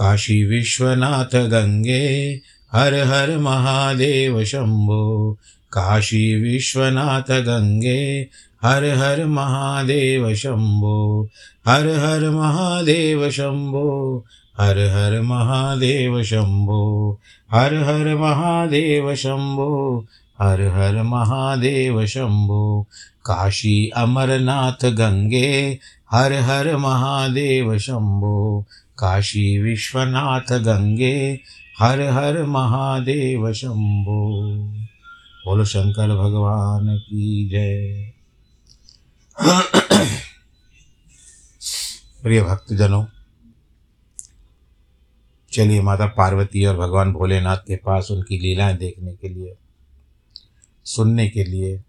काशी विश्वनाथ गंगे, हर हर महादेव शंभो। काशी विश्वनाथ गंगे, हर हर महादेव शंभो। हर हर महादेव शंभो, हर हर महादेव शंभो। हर हर महादेव शंभो, हर हर महादेव शंभो। काशी अमरनाथ गंगे, हर हर महादेव शंभो। काशी विश्वनाथ गंगे, हर हर महादेव शंभो। बोलो शंकर भगवान की जय। प्रिय भक्तजनों, चलिए माता पार्वती और भगवान भोलेनाथ के पास उनकी लीलाएँ देखने के लिए, सुनने के लिए,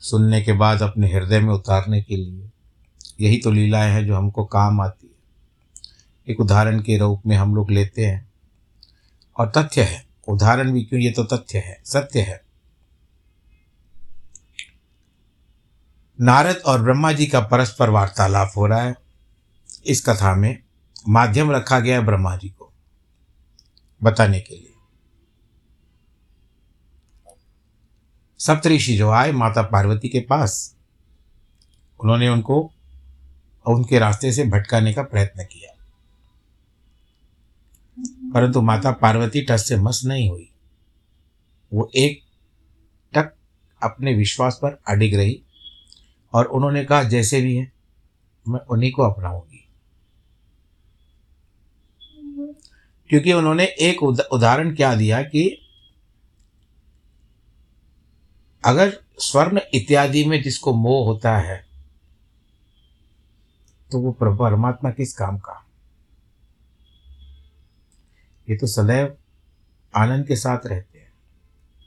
सुनने के बाद अपने हृदय में उतारने के लिए, यही तो लीलाएँ हैं जो हमको काम आती एक उदाहरण के रूप में हम लोग लेते हैं। और तथ्य है। उदाहरण भी क्यों? ये तो तथ्य है। सत्य है। नारद और ब्रह्मा जी का परस्पर वार्तालाप हो रहा है। इस कथा में माध्यम रखा गया ब्रह्मा जी को, बताने के लिए। सप्तऋषि जो आए माता पार्वती के पास, उन्होंने उनको, उनके रास्ते से भटकाने का प्रयत्न किया। परंतु माता पार्वती टस से मस नहीं हुई। वो एक टक अपने विश्वास पर अडिग रही और उन्होंने कहा, जैसे भी है, मैं उन्हीं को अपनाऊँगी। क्योंकि उन्होंने एक उदाहरण क्या दिया कि अगर स्वर्ण इत्यादि में जिसको मोह होता है तो वो परमात्मा किस काम का? ये तो सदैव आनंद के साथ रहते हैं,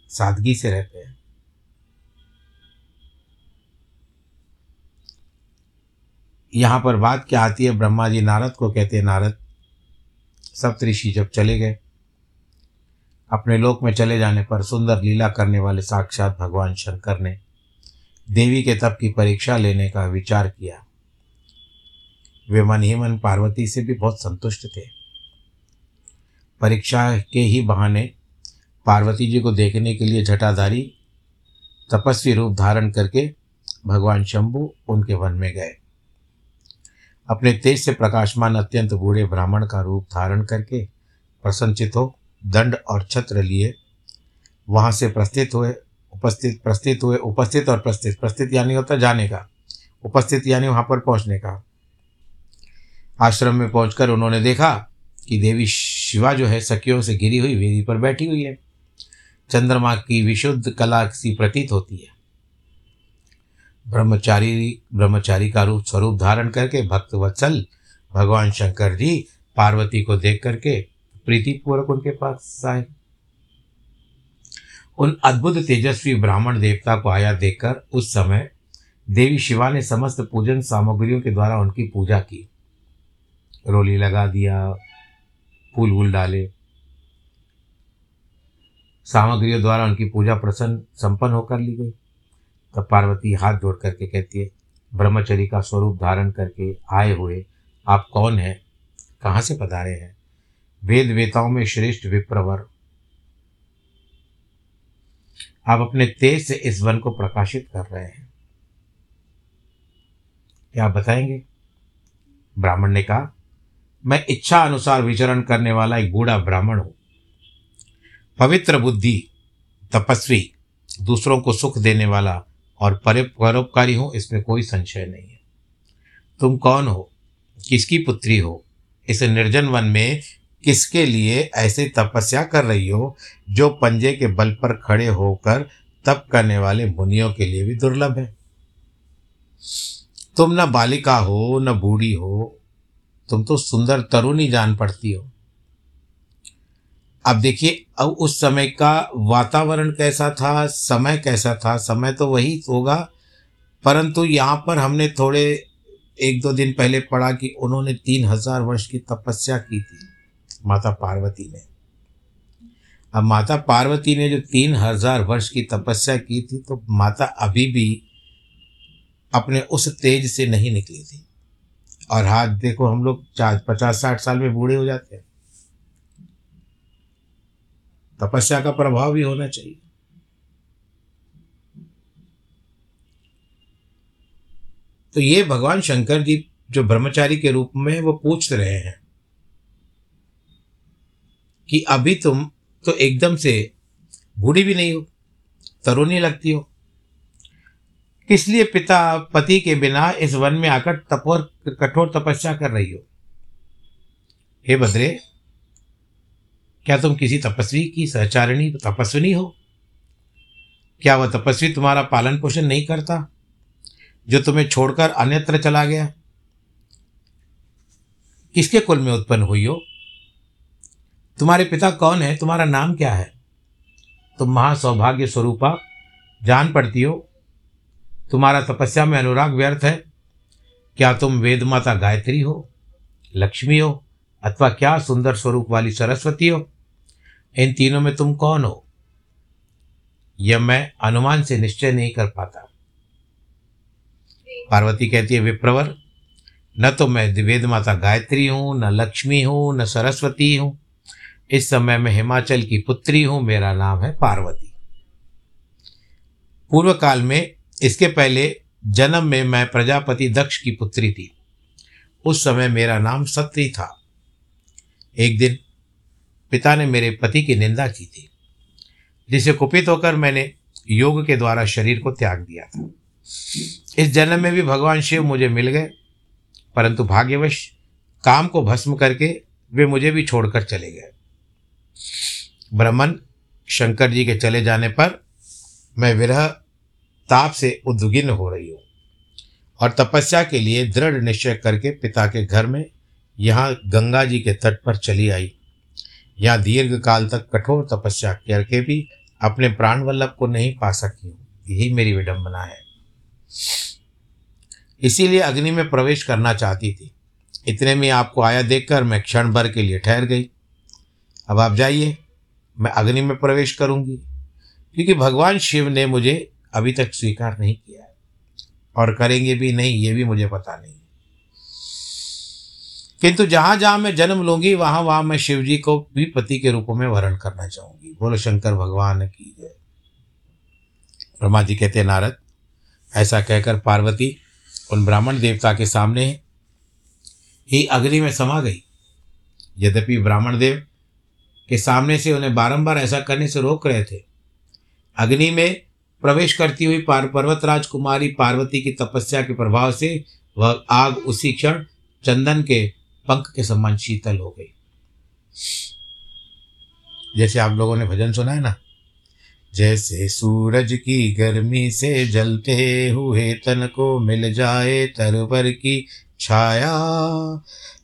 सादगी से रहते हैं। यहाँ पर बात क्या आती है? ब्रह्मा जी नारद को कहते हैं, नारद, सप्तऋषि जब चले गए, अपने लोक में चले जाने पर सुंदर लीला करने वाले साक्षात भगवान शंकर ने देवी के तप की परीक्षा लेने का विचार किया। वे मन ही मन पार्वती से भी बहुत संतुष्ट थे। परीक्षा के ही बहाने पार्वती जी को देखने के लिए जटाधारी तपस्वी रूप धारण करके भगवान शंभु उनके वन में गए। अपने तेज से प्रकाशमान अत्यंत बूढ़े ब्राह्मण का रूप धारण करके प्रसन्नचित हो, दंड और छत्र लिए, वहाँ से प्रस्थित हुए, उपस्थित, प्रस्थित हुए, उपस्थित और प्रस्थित प्रस्थित यानी होता जाने का, उपस्थित यानी वहाँ पर पहुँचने का। आश्रम में पहुंचकर उन्होंने देखा कि देवी शिवा जो है सखियों से घिरी हुई वेदी पर बैठी हुई है। चंद्रमा की विशुद्ध कला सी प्रतीत होती है। ब्रह्मचारी ब्रह्मचारी का रूप स्वरूप धारण करके भक्त वत्सल भगवान शंकर जी पार्वती को देख करके प्रीतिपूर्वक उनके पास आए। उन अद्भुत तेजस्वी ब्राह्मण देवता को आया देखकर उस समय देवी शिवा ने समस्त पूजन सामग्रियों के द्वारा उनकी पूजा की। रोली लगा दिया फूल वूल डाले। सामग्रियों द्वारा उनकी पूजा प्रसन्न, संपन्न होकर ली गई। तब पार्वती हाथ जोड़ करके कहती है ब्रह्मचरी का स्वरूप धारण करके आए हुए आप कौन हैं? कहाँ से पधारे हैं? वेद वेताओं में श्रेष्ठ विप्रवर। आप अपने तेज से इस वन को प्रकाशित कर रहे हैं। क्या आप बताएँगे? ब्राह्मण ने कहा मैं इच्छा अनुसार विचरण करने वाला एक बूढ़ा ब्राह्मण हूँ। पवित्र बुद्धि, तपस्वी, दूसरों को सुख देने वाला और परोपकारी हूँ, इसमें कोई संशय नहीं है। तुम कौन हो? किसकी पुत्री हो? इस निर्जन वन में किसके लिए ऐसे तपस्या कर रही हो, जो पंजे के बल पर खड़े होकर तप करने वाले मुनियों के लिए भी दुर्लभ है? तुम न बालिका हो, न बूढ़ी हो तुम तो सुंदर तरुणी जान पड़ती हो। अब देखिए, अब उस समय का वातावरण कैसा था, समय कैसा था, समय तो वही होगा, परंतु यहाँ पर हमने थोड़े एक दो दिन पहले पढ़ा कि उन्होंने तीन हज़ार वर्ष की तपस्या की थी माता पार्वती ने। अब माता पार्वती ने जो तीन हज़ार वर्ष की तपस्या की थी तो माता अभी भी अपने उस तेज से नहीं निकली थी। और हाथ देखो, हम लोग चार, पचास, साठ साल में बूढ़े हो जाते हैं। तपस्या का प्रभाव भी होना चाहिए। तो ये भगवान शंकर जी जो ब्रह्मचारी के रूप में वो पूछ रहे हैं कि अभी तुम तो एकदम से बूढ़ी भी नहीं हो, तरुणी लगती हो। किस लिए पिता पति के बिना इस वन में आकर तपोर, कठोर तपस्या कर रही हो। हे बद्रे, क्या तुम किसी तपस्वी की सहचारिणी, तपस्विनी हो? क्या वह तपस्वी तुम्हारा पालन पोषण नहीं करता, जो तुम्हें छोड़कर अन्यत्र चला गया? किसके कुल में उत्पन्न हुई हो? तुम्हारे पिता कौन है? तुम्हारा नाम क्या है? तुम महासौभाग्य स्वरूपा जान पड़ती हो। तुम्हारा तपस्या में अनुराग व्यर्थ है। क्या तुम वेद माता गायत्री हो, लक्ष्मी हो, अथवा क्या सुंदर स्वरूप वाली सरस्वती हो? इन तीनों में तुम कौन हो? यह मैं अनुमान से निश्चय नहीं कर पाता। पार्वती कहती है, विप्रवर, न तो मैं वेद माता गायत्री हूँ, न लक्ष्मी हूँ, न सरस्वती हूँ। इस समय मैं हिमाचल की पुत्री हूँ, मेरा नाम है पार्वती। पूर्व काल में इसके पहले जन्म में मैं प्रजापति दक्ष की पुत्री थी। उस समय मेरा नाम सत्री था। एक दिन पिता ने मेरे पति की निंदा की थी, जिसे कुपित होकर मैंने योग के द्वारा शरीर को त्याग दिया था। इस जन्म में भी भगवान शिव मुझे मिल गए, परंतु भाग्यवश काम को भस्म करके वे मुझे भी छोड़कर चले गए। ब्रह्मन शंकर जी के चले जाने पर मैं विरह ताप से उद्विग्न हो रही हूँ और तपस्या के लिए दृढ़ निश्चय करके पिता के घर में यहाँ गंगा जी के तट पर चली आई। यहाँ दीर्घ काल तक कठोर तपस्या करके भी अपने प्राण वल्लभ को नहीं पा सकी हूँ। यही मेरी विडंबना है। इसीलिए अग्नि में प्रवेश करना चाहती थी। इतने में आपको आया देखकर मैं क्षण भर के लिए ठहर गई। अब आप जाइए, मैं अग्नि में प्रवेश करूँगी। क्योंकि भगवान शिव ने मुझे अभी तक स्वीकार नहीं किया है। और करेंगे भी नहीं, ये भी मुझे पता नहीं किंतु जहाँ जहाँ मैं जन्म लूँगी, वहाँ वहाँ मैं शिव जी को भी पति के रूप में वर्ण करना चाहूँगी। बोलो, शंकर भगवान की जय। ब्रह्मा जी कहते नारद, ऐसा कहकर पार्वती उन ब्राह्मण देवता के सामने ही अग्नि में समा गई। यद्यपि ब्राह्मण देव के सामने से उन्हें बारंबार ऐसा करने से रोक रहे थे, अग्नि में प्रवेश करती हुई पार पर्वतराज कुमारी पार्वती की तपस्या के प्रभाव से वह आग उसी क्षण चंदन के पंख के समान शीतल हो गई। जैसे आप लोगों ने भजन सुना है ना? जैसे सूरज की गर्मी से जलते हुए तन को मिल जाए तरवर की छाया।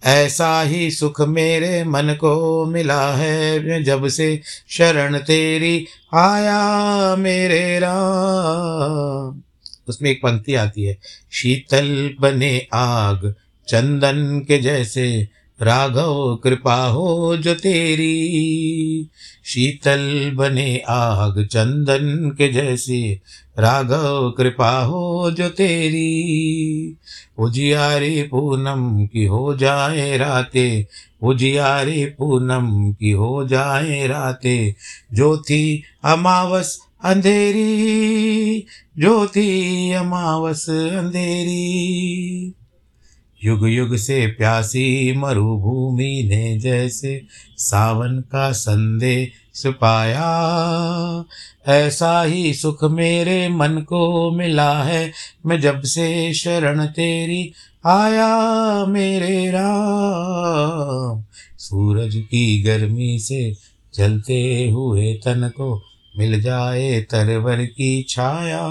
ऐसा ही सुख मेरे मन को मिला है जब से शरण तेरी आया मेरे राम। उसमें एक पंक्ति आती है, शीतल बने आग, चंदन के जैसे राघव, कृपा हो जो तेरी। शीतल बने आग, चंदन के जैसे राघव, कृपा हो जो तेरी। उजियारे पूनम की हो जाए राते, उजियारे पूनम की हो जाए राते। ज्योति अमावस अंधेरी, ज्योति अमावस अंधेरी। युग युग से प्यासी मरुभूमि ने जैसे सावन का संदेश पाया। ऐसा ही सुख मेरे मन को मिला है। मैं जब से शरण तेरी आया मेरे राम। सूरज की गर्मी से जलते हुए तन को मिल जाए तरवर की छाया।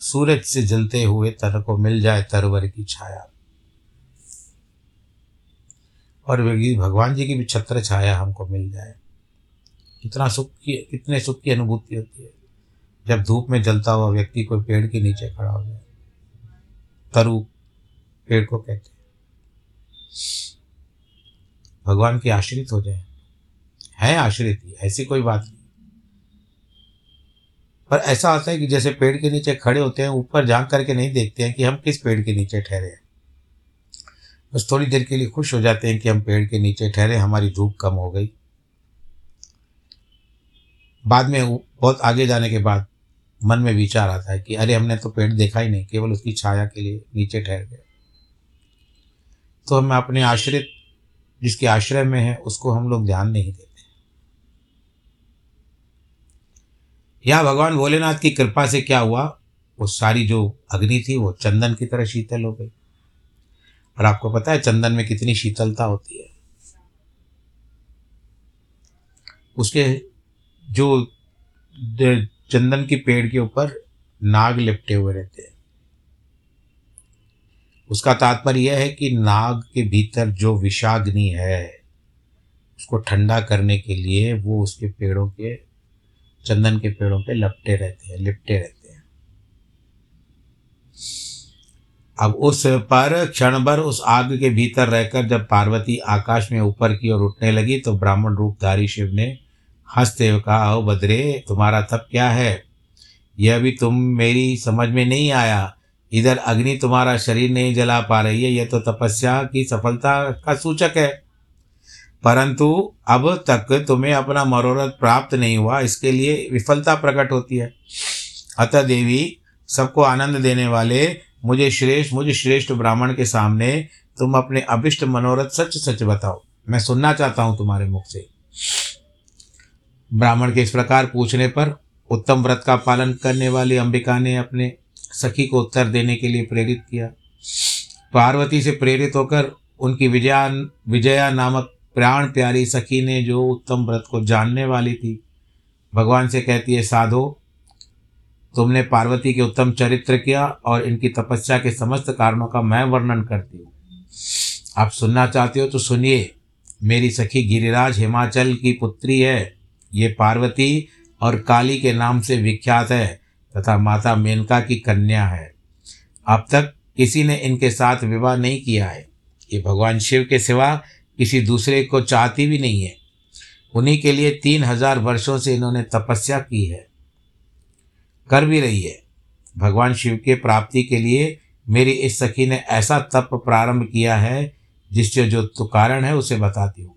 सूरज से जलते हुए तन को मिल जाए तरवर की छाया। और भगवान जी की भी छत्र छाया हमको मिल जाए। कितना सुख की, कितने सुख की अनुभूति होती है। जब धूप में जलता हुआ व्यक्ति कोई पेड़ के नीचे खड़ा हो जाए, तरु पेड़ को कहते हैं। भगवान की आश्रित हो जाए। है आश्रित ही ऐसी कोई बात नहीं। पर ऐसा होता है कि जैसे पेड़ के नीचे खड़े होते हैं, ऊपर झाँक करके नहीं देखते हैं कि हम किस पेड़ के नीचे ठहरे हैं। बस थोड़ी देर के लिए खुश हो जाते हैं कि हम पेड़ के नीचे ठहरे, हमारी धूप कम हो गई। बाद में बहुत आगे जाने के बाद मन में विचार आता है कि अरे हमने तो पेड़ देखा ही नहीं, केवल उसकी छाया के लिए नीचे ठहर गए। तो हम अपने आश्रित, जिसके आश्रय में है, उसको हम लोग ध्यान नहीं देते। या भगवान भोलेनाथ की कृपा से क्या हुआ? वो सारी जो अग्नि थी, वो चंदन की तरह शीतल हो गई। और आपको पता है चंदन में कितनी शीतलता होती है। उसके जो चंदन के पेड़ के ऊपर नाग लिपटे हुए रहते हैं। उसका तात्पर्य यह है कि नाग के भीतर जो विषाग्नि है, उसको ठंडा करने के लिए वो उसके पेड़ों के, चंदन के पेड़ों पे लपटे रहते हैं, लिपटे रहते हैं। अब उस पर क्षण भर उस आग के भीतर रहकर जब पार्वती आकाश में ऊपर की ओर उठने लगी तो ब्राह्मण रूपधारी शिव ने, हँसते हुए कहा ओ बद्रे, तुम्हारा तप क्या है? यह भी तुम मेरी समझ में नहीं आया। इधर अग्नि तुम्हारा शरीर नहीं जला पा रही है, यह तो तपस्या की सफलता का सूचक है। परंतु अब तक तुम्हें अपना मनोरथ प्राप्त नहीं हुआ, इसके लिए विफलता प्रकट होती है। अतः देवी, सबको आनंद देने वाले मुझे श्रेष्ठ मुझे श्रेष्ठ ब्राह्मण के सामने तुम अपने अभिष्ट मनोरथ सच सच बताओ। मैं सुनना चाहता हूँ तुम्हारे मुख से। ब्राह्मण के इस प्रकार पूछने पर उत्तम व्रत का पालन करने वाली अंबिका ने अपने सखी को उत्तर देने के लिए प्रेरित किया। पार्वती से प्रेरित होकर उनकी विजया विजया नामक प्राण प्यारी सखी ने जो उत्तम व्रत को जानने वाली थी, भगवान से कहती है, साधो तुमने पार्वती के उत्तम चरित्र किया और इनकी तपस्या के समस्त कारणों का मैं वर्णन करती हूँ। आप सुनना चाहते हो तो सुनिए। मेरी सखी गिरिराज हिमाचल की पुत्री है। ये पार्वती और काली के नाम से विख्यात है तथा माता मेनका की कन्या है। अब तक किसी ने इनके साथ विवाह नहीं किया है। ये भगवान शिव के सिवा किसी दूसरे को चाहती भी नहीं है। उन्हीं के लिए तीन हज़ार वर्षों से इन्होंने तपस्या की है। कर भी रही है। भगवान शिव के प्राप्ति के लिए मेरी इस सखी ने ऐसा तप प्रारंभ किया है, जिससे जो तो कारण है उसे बताती हूँ।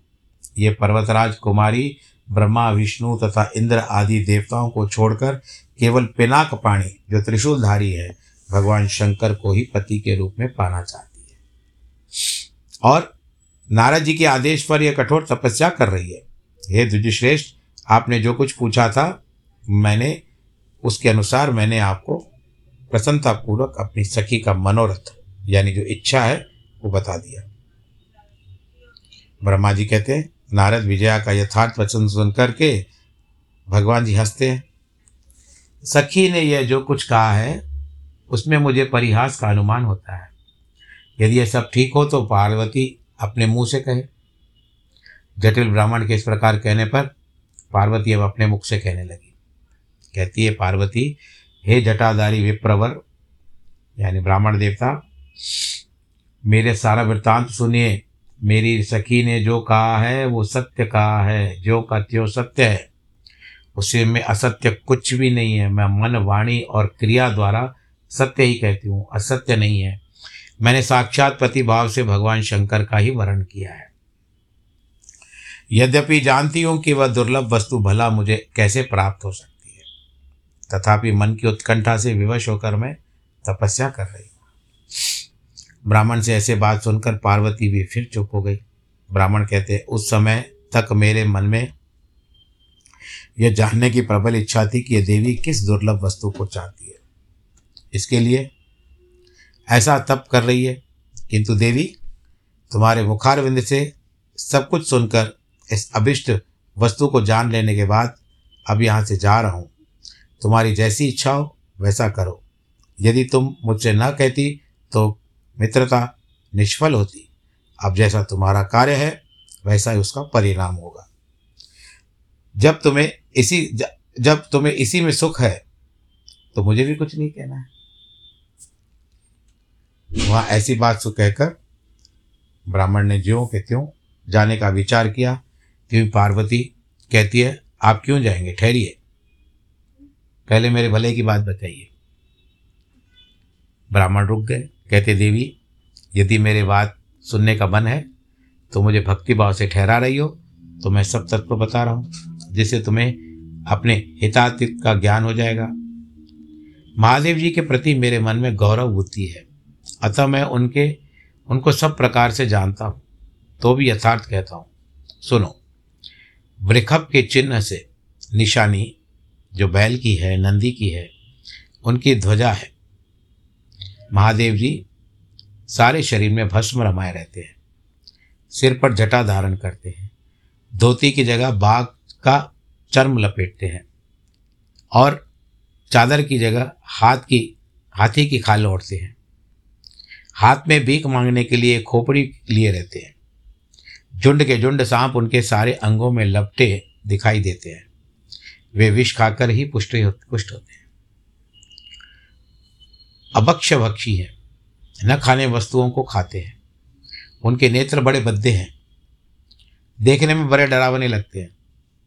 ये पर्वतराज कुमारी, ब्रह्मा, विष्णु तथा इंद्र आदि देवताओं को छोड़कर केवल पिनाक पाणी, जो त्रिशूलधारी है, भगवान शंकर को ही पति के रूप में पाना चाहती है। और नारद जी के आदेश पर यह कठोर तपस्या कर रही है। हे द्विजश्रेष्ठ, आपने जो कुछ पूछा था, मैंने उसके अनुसार मैंने आपको प्रसन्नतापूर्वक अपनी सखी का मनोरथ, यानी जो इच्छा है, वो बता दिया। ब्रह्मा जी कहते हैं, नारद विजया का यथार्थ वचन सुन करके भगवान जी हँसते हैं। सखी ने यह जो कुछ कहा है, उसमें मुझे परिहास का अनुमान होता है। यदि यह सब ठीक हो तो पार्वती अपने मुँह से कहे। जटिल ब्राह्मण के इस प्रकार कहने पर पार्वती अब अपने मुख से कहने लगी। कहती है, पार्वती, हे जटाधारी विप्रवर, यानी ब्राह्मण देवता, मेरे सारा वृत्तांत सुनिए। मेरी सखी ने जो कहा है, वो सत्य कहा है। जो का त्यो सत्य है। उसे में असत्य कुछ भी नहीं है। मैं मन, वाणी और क्रिया द्वारा सत्य ही कहती हूँ। असत्य नहीं है। मैंने साक्षात प्रतिभाव से भगवान शंकर का ही वर्ण किया है। यद्यपि जानती हूँ कि वह दुर्लभ वस्तु भला मुझे कैसे प्राप्त हो सकती है तथापि मन की उत्कंठा से विवश होकर मैं तपस्या कर रही हूँ। ब्राह्मण से ऐसे बात सुनकर पार्वती भी फिर चुप हो गई। ब्राह्मण कहते हैं उस समय तक मेरे मन में यह जानने की प्रबल इच्छा थी कि यह देवी किस दुर्लभ वस्तु को चाहती है। इसके लिए ऐसा तप कर रही है। किंतु देवी, तुम्हारे मुखारविंद से सब कुछ सुनकर इस अभिष्ट वस्तु को जान लेने के बाद अब यहाँ से जा रहा हूँ। तुम्हारी जैसी इच्छा हो, वैसा करो। यदि तुम मुझसे न कहती तो मित्रता निष्फल होती। अब जैसा तुम्हारा कार्य है, वैसा ही उसका परिणाम होगा। जब तुम्हें इसी जब तुम्हें इसी में सुख है तो मुझे भी कुछ नहीं कहना है। वहाँ ऐसी बात सु कहकर ब्राह्मण ने ज्यों के त्यों जाने का विचार किया क्योंकि पार्वती कहती है, आप क्यों जाएँगे? ठहरिए। पहले मेरे भले की बात बताइए। ब्राह्मण रुक गए, कहते, देवी, यदि मेरे बात सुनने का मन है तो मुझे भक्ति भाव से ठहरा रही हो तो मैं सब तत्व बता रहा हूँ, जिससे तुम्हें अपने हितातित का ज्ञान हो जाएगा। महादेव जी के प्रति मेरे मन में गौरव बुद्धि है, अतः मैं उनके, उनको सब प्रकार से जानता हूँ तो भी यथार्थ कहता हूँ। सुनो, वृखभ के चिन्ह से निशानी जो बैल की है, नंदी की है, उनकी ध्वजा है। महादेव जी सारे शरीर में भस्म रमाए रहते हैं, सिर पर जटा धारण करते हैं, धोती की जगह बाघ का चर्म लपेटते हैं और चादर की जगह हाथ की, हाथी की खाल ओढ़ते हैं। हाथ में भीख मांगने के लिए खोपड़ी लिए रहते हैं। झुंड के झुंड सांप उनके सारे अंगों में लपटे दिखाई देते हैं। वे विष खाकर ही पुष्ट पुष्ट होते हैं। अभक्ष भक्षी हैं। न खाने वस्तुओं को खाते हैं। उनके नेत्र बड़े बद्दे हैं। देखने में बड़े डरावने लगते हैं।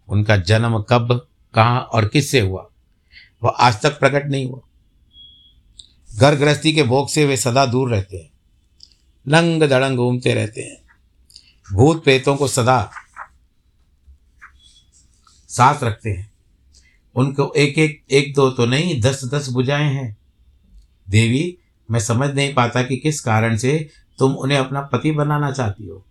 उनका जन्म कब, कहाँ और किससे हुआ? वह आज तक प्रकट नहीं हुआ। घर गृहस्थी के भोग से वे सदा दूर रहते हैं। लंग दड़ंग घूमते रहते हैं। भूत प्रेतों को सदा साथ रखते हैं। उनको एक एक एक, दो तो नहीं, दस दस बुझाएँ हैं। देवी, मैं समझ नहीं पाता कि किस कारण से तुम उन्हें अपना पति बनाना चाहती हो।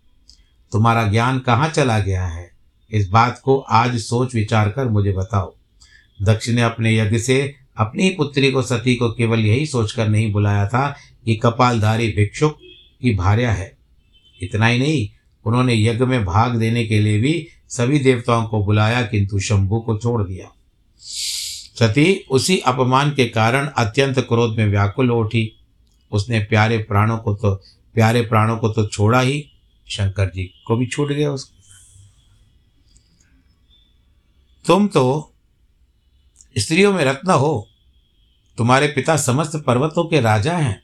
तुम्हारा ज्ञान कहाँ चला गया है? इस बात को आज सोच विचार कर मुझे बताओ। दक्ष ने अपने यज्ञ से अपनी पुत्री को, सती को केवल यही सोचकर नहीं बुलाया था कि कपालधारी भिक्षुक की भार्या है। इतना ही नहीं, उन्होंने यज्ञ में भाग देने के लिए भी सभी देवताओं को बुलाया, किंतु शंभु को छोड़ दिया। सती, उसी अपमान के कारण अत्यंत क्रोध में व्याकुल उठी। उसने प्यारे प्राणों को तो प्यारे प्राणों को तो छोड़ा ही, शंकर जी, को भी छूट गया उसको तुम तो स्त्रियों में रत्न हो। तुम्हारे पिता समस्त पर्वतों के राजा हैं।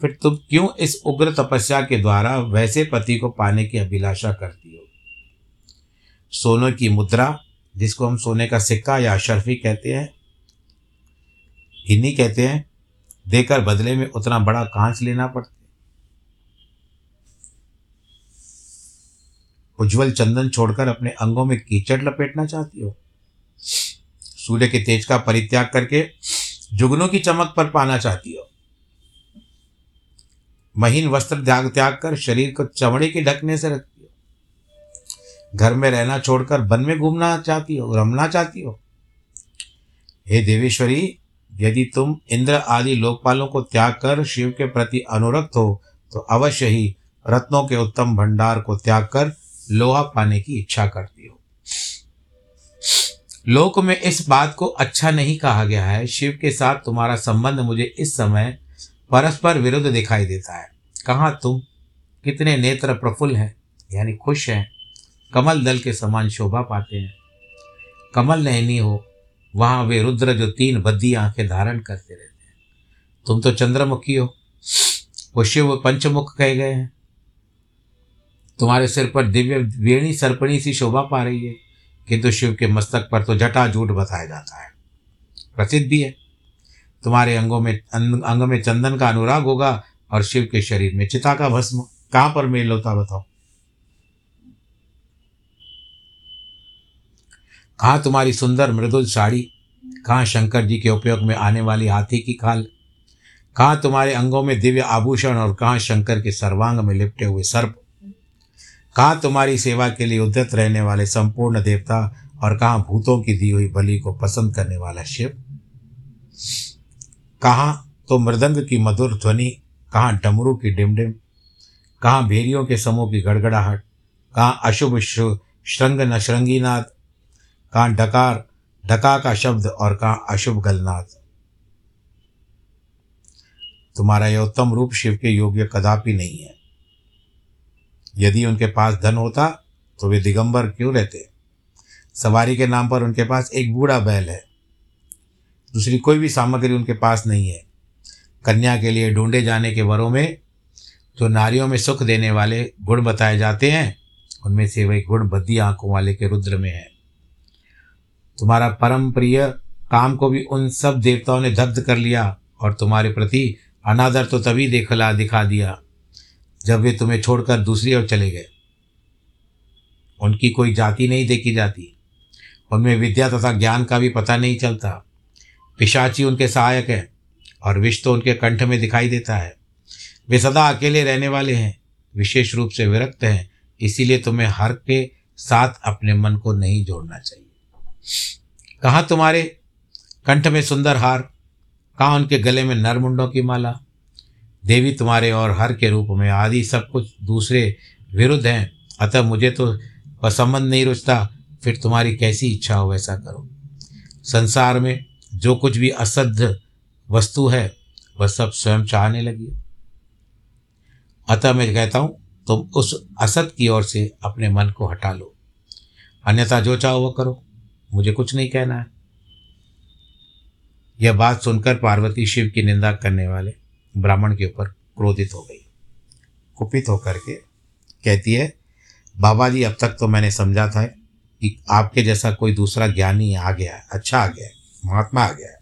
फिर तुम क्यों इस उग्र तपस्या के द्वारा वैसे पति को पाने की अभिलाषा करती हो? सोने की मुद्रा जिसको हम सोने का सिक्का या अशरफी कहते हैं हिन्नी कहते हैं, देकर बदले में उतना बड़ा कांच लेना पड़ता उज्जवल चंदन छोड़कर अपने अंगों में कीचड़ लपेटना चाहती हो? सूर्य के तेज का परित्याग करके जुगनों की चमक पर पाना चाहती हो? महीन वस्त्र त्याग त्याग कर शरीर को चमड़े के ढकने से रखती हो घर में रहना छोड़कर वन में घूमना चाहती हो, रमना चाहती हो? हे देवेश्वरी, यदि तुम इंद्र आदि लोकपालों को त्याग कर शिव के प्रति अनुरक्त हो तो अवश्य ही रत्नों के उत्तम भंडार को त्याग कर लोहा पाने की इच्छा करती हो। लोक में इस बात को अच्छा नहीं कहा गया है। शिव के साथ तुम्हारा संबंध मुझे इस समय परस्पर विरुद्ध दिखाई देता है। कहाँ तुम? कितने नेत्र प्रफुल्ल हैं, यानी खुश हैं। कमल दल के समान शोभा पाते हैं। कमल नहनी हो, वहाँ वे रुद्र जो तीन बद्दी आँखें धारण करते रहते हैं। तुम तो चंद्रमुखी हो, वो शिव पंचमुख कहे गए हैं। तुम्हारे सिर पर दिव्य वेणी सर्पणी सी शोभा पा रही है, किंतु शिव के मस्तक पर तो जटा जूट बताया जाता है। प्रसिद्ध भी है। तुम्हारे अंगों में अंग में चंदन का अनुराग होगा और शिव के शरीर में चिता का भस्म। कहाँ पर मेल होता बताओ। कहाँ तुम्हारी सुंदर मृदुल साड़ी? कहाँ शंकर जी के उपयोग में आने वाली हाथी की खाल? कहाँ तुम्हारे अंगों में दिव्य आभूषण और कहाँ शंकर के सर्वांग में लिपटे हुए सर्प? कहाँ तुम्हारी सेवा के लिए उद्यत रहने वाले संपूर्ण देवता और कहाँ भूतों की दी हुई बलि को पसंद करने वाला शिव? कहाँ तो मृदंग की मधुर ध्वनि, कहाँ डमरू की डिमडिम, कहाँ भेरियों के समूह की गड़गड़ाहट, कहाँ अशुभ श्रृंग नशृंगीनाद कहाँ डकार, डका का शब्द और कहाँ अशुभ गलनाथ तुम्हारा यह उत्तम रूप शिव के योग्य कदापि नहीं है। यदि उनके पास धन होता तो वे दिगंबर क्यों रहते? सवारी के नाम पर उनके पास एक बूढ़ा बैल है। दूसरी कोई भी सामग्री उनके पास नहीं है। कन्या के लिए ढूंढे जाने के वरों में, जो नारियों में सुख देने वाले गुण बताए जाते हैं, उनमें से वही गुण बद्दी आँखों वाले के रुद्र में है। तुम्हारा परम प्रिय काम को भी उन सब देवताओं ने दग्ध कर लिया और तुम्हारे प्रति अनादर तो तभी देखला, दिखा दिया, जब वे तुम्हें छोड़कर दूसरी ओर चले गए। उनकी कोई जाति नहीं देखी जाती। उनमें विद्या तथा ज्ञान का भी पता नहीं चलता। पिशाची उनके सहायक है और विष तो उनके कंठ में दिखाई देता है। वे सदा अकेले रहने वाले हैं, विशेष रूप से विरक्त हैं, इसीलिए तुम्हें हर के साथ अपने मन को नहीं जोड़ना चाहिए। कहाँ तुम्हारे कंठ में सुंदर हार, कहाँ उनके गले में नरमुंडों की माला? देवी तुम्हारे और हर के रूप में आदि सब कुछ दूसरे विरुद्ध हैं। अतः मुझे तो संबंध नहीं रुचता, फिर तुम्हारी कैसी इच्छा हो वैसा करो। संसार में जो कुछ भी असद्ध वस्तु है, वह सब स्वयं चाहने लगी अतः मैं कहता हूँ, तुम उस असत की ओर से अपने मन को हटा लो। अन्यथा जो चाहो वह करो। मुझे कुछ नहीं कहना है। यह बात सुनकर पार्वती शिव की निंदा करने वाले ब्राह्मण के ऊपर क्रोधित हो गई। कुपित होकर के कहती है, बाबा जी, अब तक तो मैंने समझा था कि आपके जैसा कोई दूसरा ज्ञानी आ गया है। अच्छा आ गया है, महात्मा आ गया है।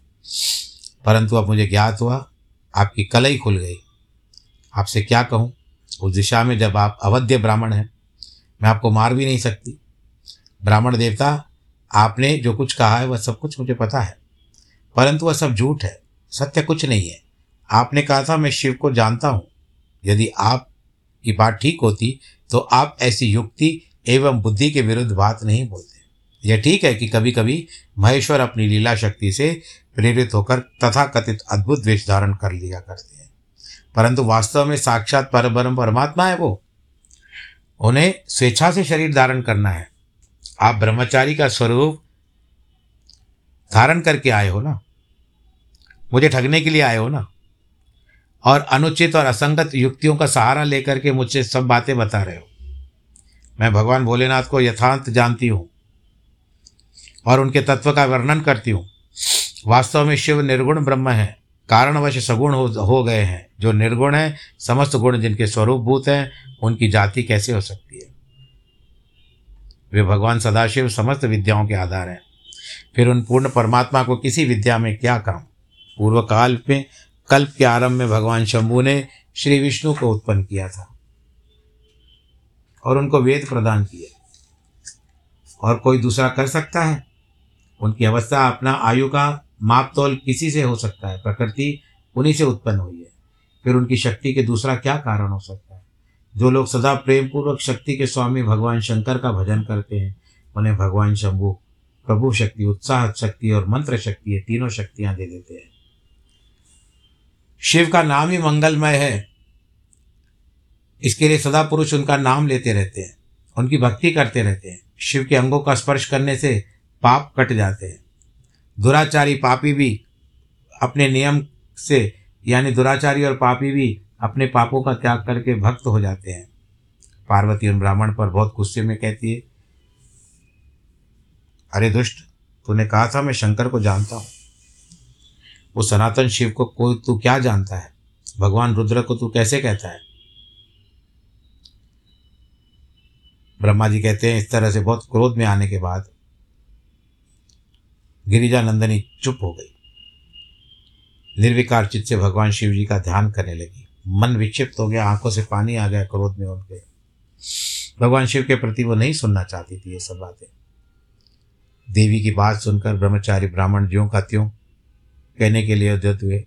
परंतु अब मुझे ज्ञात हुआ, आपकी कलई खुल गई। आपसे क्या कहूँ? उस दिशा में जब आप अवध्य ब्राह्मण हैं, मैं आपको मार भी नहीं सकती। ब्राह्मण देवता आपने जो कुछ कहा है, वह सब कुछ मुझे पता है। परंतु वह सब झूठ है, सत्य कुछ नहीं है। आपने कहा था, मैं शिव को जानता हूँ। यदि आप की बात ठीक होती तो आप ऐसी युक्ति एवं बुद्धि के विरुद्ध बात नहीं बोलते। यह ठीक है कि कभी कभी महेश्वर अपनी लीला शक्ति से प्रेरित होकर तथा कथित अद्भुत वेश धारण कर लिया करते हैं। परंतु वास्तव में साक्षात परब्रह्म परमात्मा है वो। उन्हें स्वेच्छा से शरीर धारण करना है। आप ब्रह्मचारी का स्वरूप धारण करके आए हो ना? मुझे ठगने के लिए आए हो ना? और अनुचित और असंगत युक्तियों का सहारा लेकर के मुझसे सब बातें बता रहे हो। मैं भगवान भोलेनाथ को यथांत जानती हूँ और उनके तत्व का वर्णन करती हूँ। वास्तव में शिव निर्गुण ब्रह्म है, कारणवश सगुण हो हो गए हैं। जो निर्गुण है, समस्त गुण जिनके स्वरूप भूत हैं, उनकी जाति कैसे हो सकती है? वे भगवान सदाशिव समस्त विद्याओं के आधार हैं। फिर उन पूर्ण परमात्मा को किसी विद्या में क्या काम? पूर्व काल में, कल्प के आरंभ में भगवान शंभु ने श्री विष्णु को उत्पन्न किया था और उनको वेद प्रदान किए। और कोई दूसरा कर सकता है? उनकी अवस्था, अपना आयु का माप तोल किसी से हो सकता है? प्रकृति उन्हीं से उत्पन्न हुई है। फिर उनकी शक्ति के दूसरा क्या कारण हो सकता है? जो लोग सदा प्रेम पूर्वक शक्ति के स्वामी भगवान शंकर का भजन करते हैं, उन्हें भगवान शंभु, प्रभु शक्ति, उत्साह शक्ति और मंत्र शक्ति, ये तीनों शक्तियाँ दे देते हैं। शिव का नाम ही मंगलमय है। इसके लिए सदा पुरुष उनका नाम लेते रहते हैं, उनकी भक्ति करते रहते हैं। शिव के अंगों का स्पर्श करने से पाप कट जाते हैं। दुराचारी पापी भी अपने नियम से, यानी दुराचारी और पापी भी अपने पापों का त्याग करके भक्त हो जाते हैं। पार्वती उन ब्राह्मण पर बहुत गुस्से में कहती है, अरे दुष्ट, तूने कहा था मैं शंकर को जानता हूँ। वो सनातन शिव को कोई तू क्या जानता है? भगवान रुद्र को तू कैसे कहता है? ब्रह्मा जी कहते हैं, इस तरह से बहुत क्रोध में आने के बाद गिरिजा नंदनी चुप हो गई। निर्विकार चित्त से भगवान शिव जी का ध्यान करने लगी। मन विक्षिप्त हो गया, आँखों से पानी आ गया, क्रोध में उनके भगवान शिव के प्रति वो नहीं सुनना चाहती थी ये सब बातें। देवी की बात सुनकर ब्रह्मचारी ब्राह्मण ज्यों का त्यों कहने के लिए उद्यत हुए।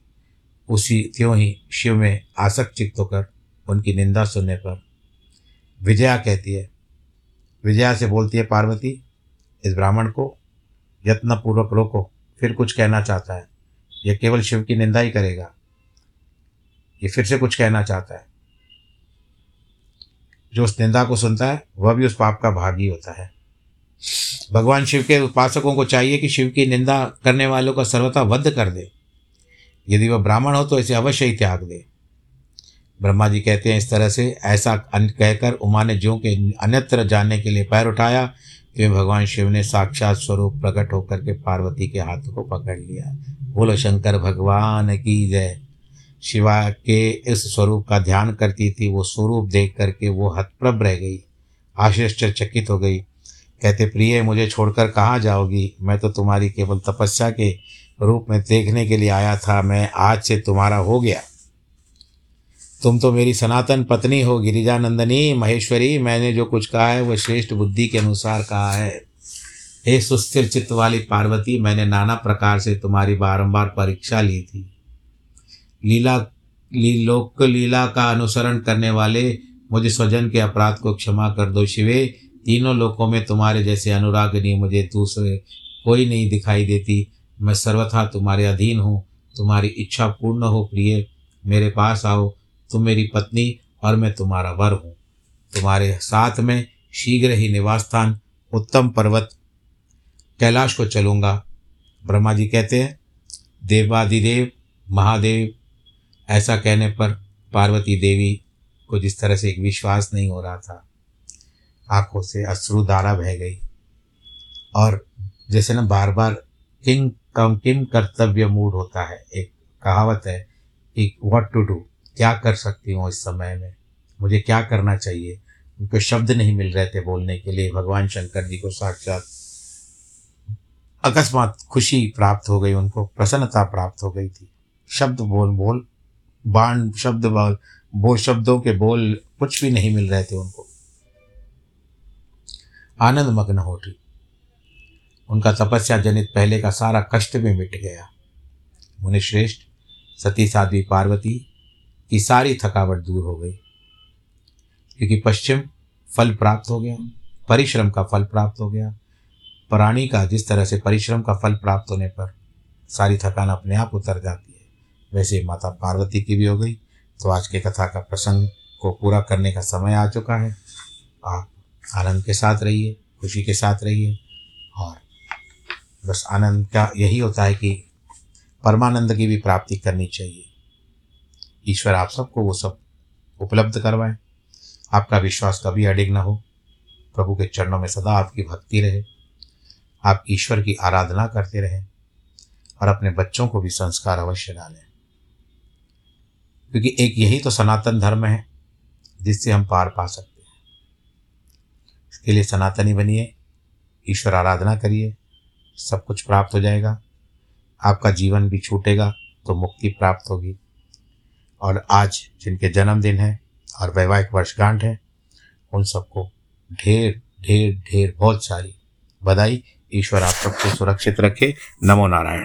उसी त्यों ही शिव में आसक्त चित्त होकर उनकी निंदा सुनने पर विजया कहती है। विजया से बोलती है, पार्वती, इस ब्राह्मण को यत्नपूर्वक रोको, फिर कुछ कहना चाहता है। यह केवल शिव की निंदा ही करेगा। ये फिर से कुछ कहना चाहता है। जो उस निंदा को सुनता है, वह भी उस पाप का भागी होता है। भगवान शिव के उपासकों को चाहिए कि शिव की निंदा करने वालों का सर्वथा वध कर दे। यदि वह ब्राह्मण हो तो इसे अवश्य ही त्याग दे। ब्रह्मा जी कहते हैं, इस तरह से ऐसा कहकर उमा ने ज्यों के अन्यत्र जाने के लिए पैर उठाया तो भगवान शिव ने साक्षात स्वरूप प्रकट होकर के पार्वती के हाथ को पकड़ लिया। बोलो, शंकर भगवान की जय। शिवा के इस स्वरूप का ध्यान करती थी, वो स्वरूप देख करके वो हतप्रभ रह गई आश्चर्यचकित हो गई। कहते, प्रिय, मुझे छोड़कर कहाँ जाओगी? मैं तो तुम्हारी केवल तपस्या के रूप में देखने के लिए आया था, मैं आज से तुम्हारा हो गया। तुम तो मेरी सनातन पत्नी हो, गिरिजानंदनी, महेश्वरी, मैंने जो कुछ कहा है वह श्रेष्ठ बुद्धि के अनुसार कहा है। हे सुस्थिर चित्त वाली पार्वती, मैंने नाना प्रकार से तुम्हारी बारंबार परीक्षा ली थी। लीला लोक लीला का अनुसरण करने वाले मुझे स्वजन के अपराध को क्षमा कर दो शिवे। तीनों लोकों में तुम्हारे जैसे अनुरागनी मुझे दूसरे कोई नहीं दिखाई देती। मैं सर्वथा तुम्हारे अधीन हूँ। तुम्हारी इच्छा पूर्ण हो, प्रिय। मेरे पास आओ। तुम मेरी पत्नी और मैं तुम्हारा वर हूँ। तुम्हारे साथ में शीघ्र ही निवास स्थान उत्तम पर्वत, कैलाश को चलूँगा। ब्रह्मा जी कहते हैं, देवादिदेव, महादेव ऐसा कहने पर पार्वती देवी को जिस तरह से एक विश्वास नहीं हो रहा था, आँखों से अश्रु धारा बह गई। और जैसे ना बार बार किंग कम किम कर्तव्य मूड होता है, एक कहावत है कि व्हाट टू डू क्या कर सकती हूँ इस समय में? मुझे क्या करना चाहिए? उनको शब्द नहीं मिल रहे थे बोलने के लिए, भगवान शंकर जी को साक्षात अकस्मात खुशी प्राप्त हो गई उनको, प्रसन्नता प्राप्त हो गई थी। शब्द बोल बोल बाण शब्द वो शब्दों के बोल कुछ भी नहीं मिल रहे थे उनको। आनंद मग्न हो रही उनका तपस्या जनित पहले का सारा कष्ट भी मिट गया। मुनि श्रेष्ठ, सती साध्वी पार्वती की सारी थकावट दूर हो गई। क्योंकि पश्चिम फल प्राप्त हो गया, परिश्रम का फल प्राप्त हो गया। प्राणी का जिस तरह से परिश्रम का फल प्राप्त होने पर सारी थकान अपने आप उतर जाती। वैसे माता पार्वती की भी हो गई। तो आज के कथा का प्रसंग को पूरा करने का समय आ चुका है। आप आनंद के साथ रहिए, खुशी के साथ रहिए और बस आनंद का यही होता है कि परमानंद की भी प्राप्ति करनी चाहिए। ईश्वर आप सबको वो सब उपलब्ध करवाए। आपका विश्वास कभी अडिग ना हो। प्रभु के चरणों में सदा आपकी भक्ति रहे। आप ईश्वर की आराधना करते रहें और अपने बच्चों को भी संस्कार अवश्य डालें। क्योंकि एक यही तो सनातन धर्म है जिससे हम पार पा सकते हैं। इसके लिए सनातनी बनिए, ईश्वर आराधना करिए, सब कुछ प्राप्त हो जाएगा। आपका जीवन भी छूटेगा तो मुक्ति प्राप्त होगी। और आज जिनके जन्मदिन है और वैवाहिक वर्षगांठ है, उन सबको ढेर ढेर ढेर बहुत सारी बधाई। ईश्वर आप सबको सुरक्षित रखे। नमो नारायण।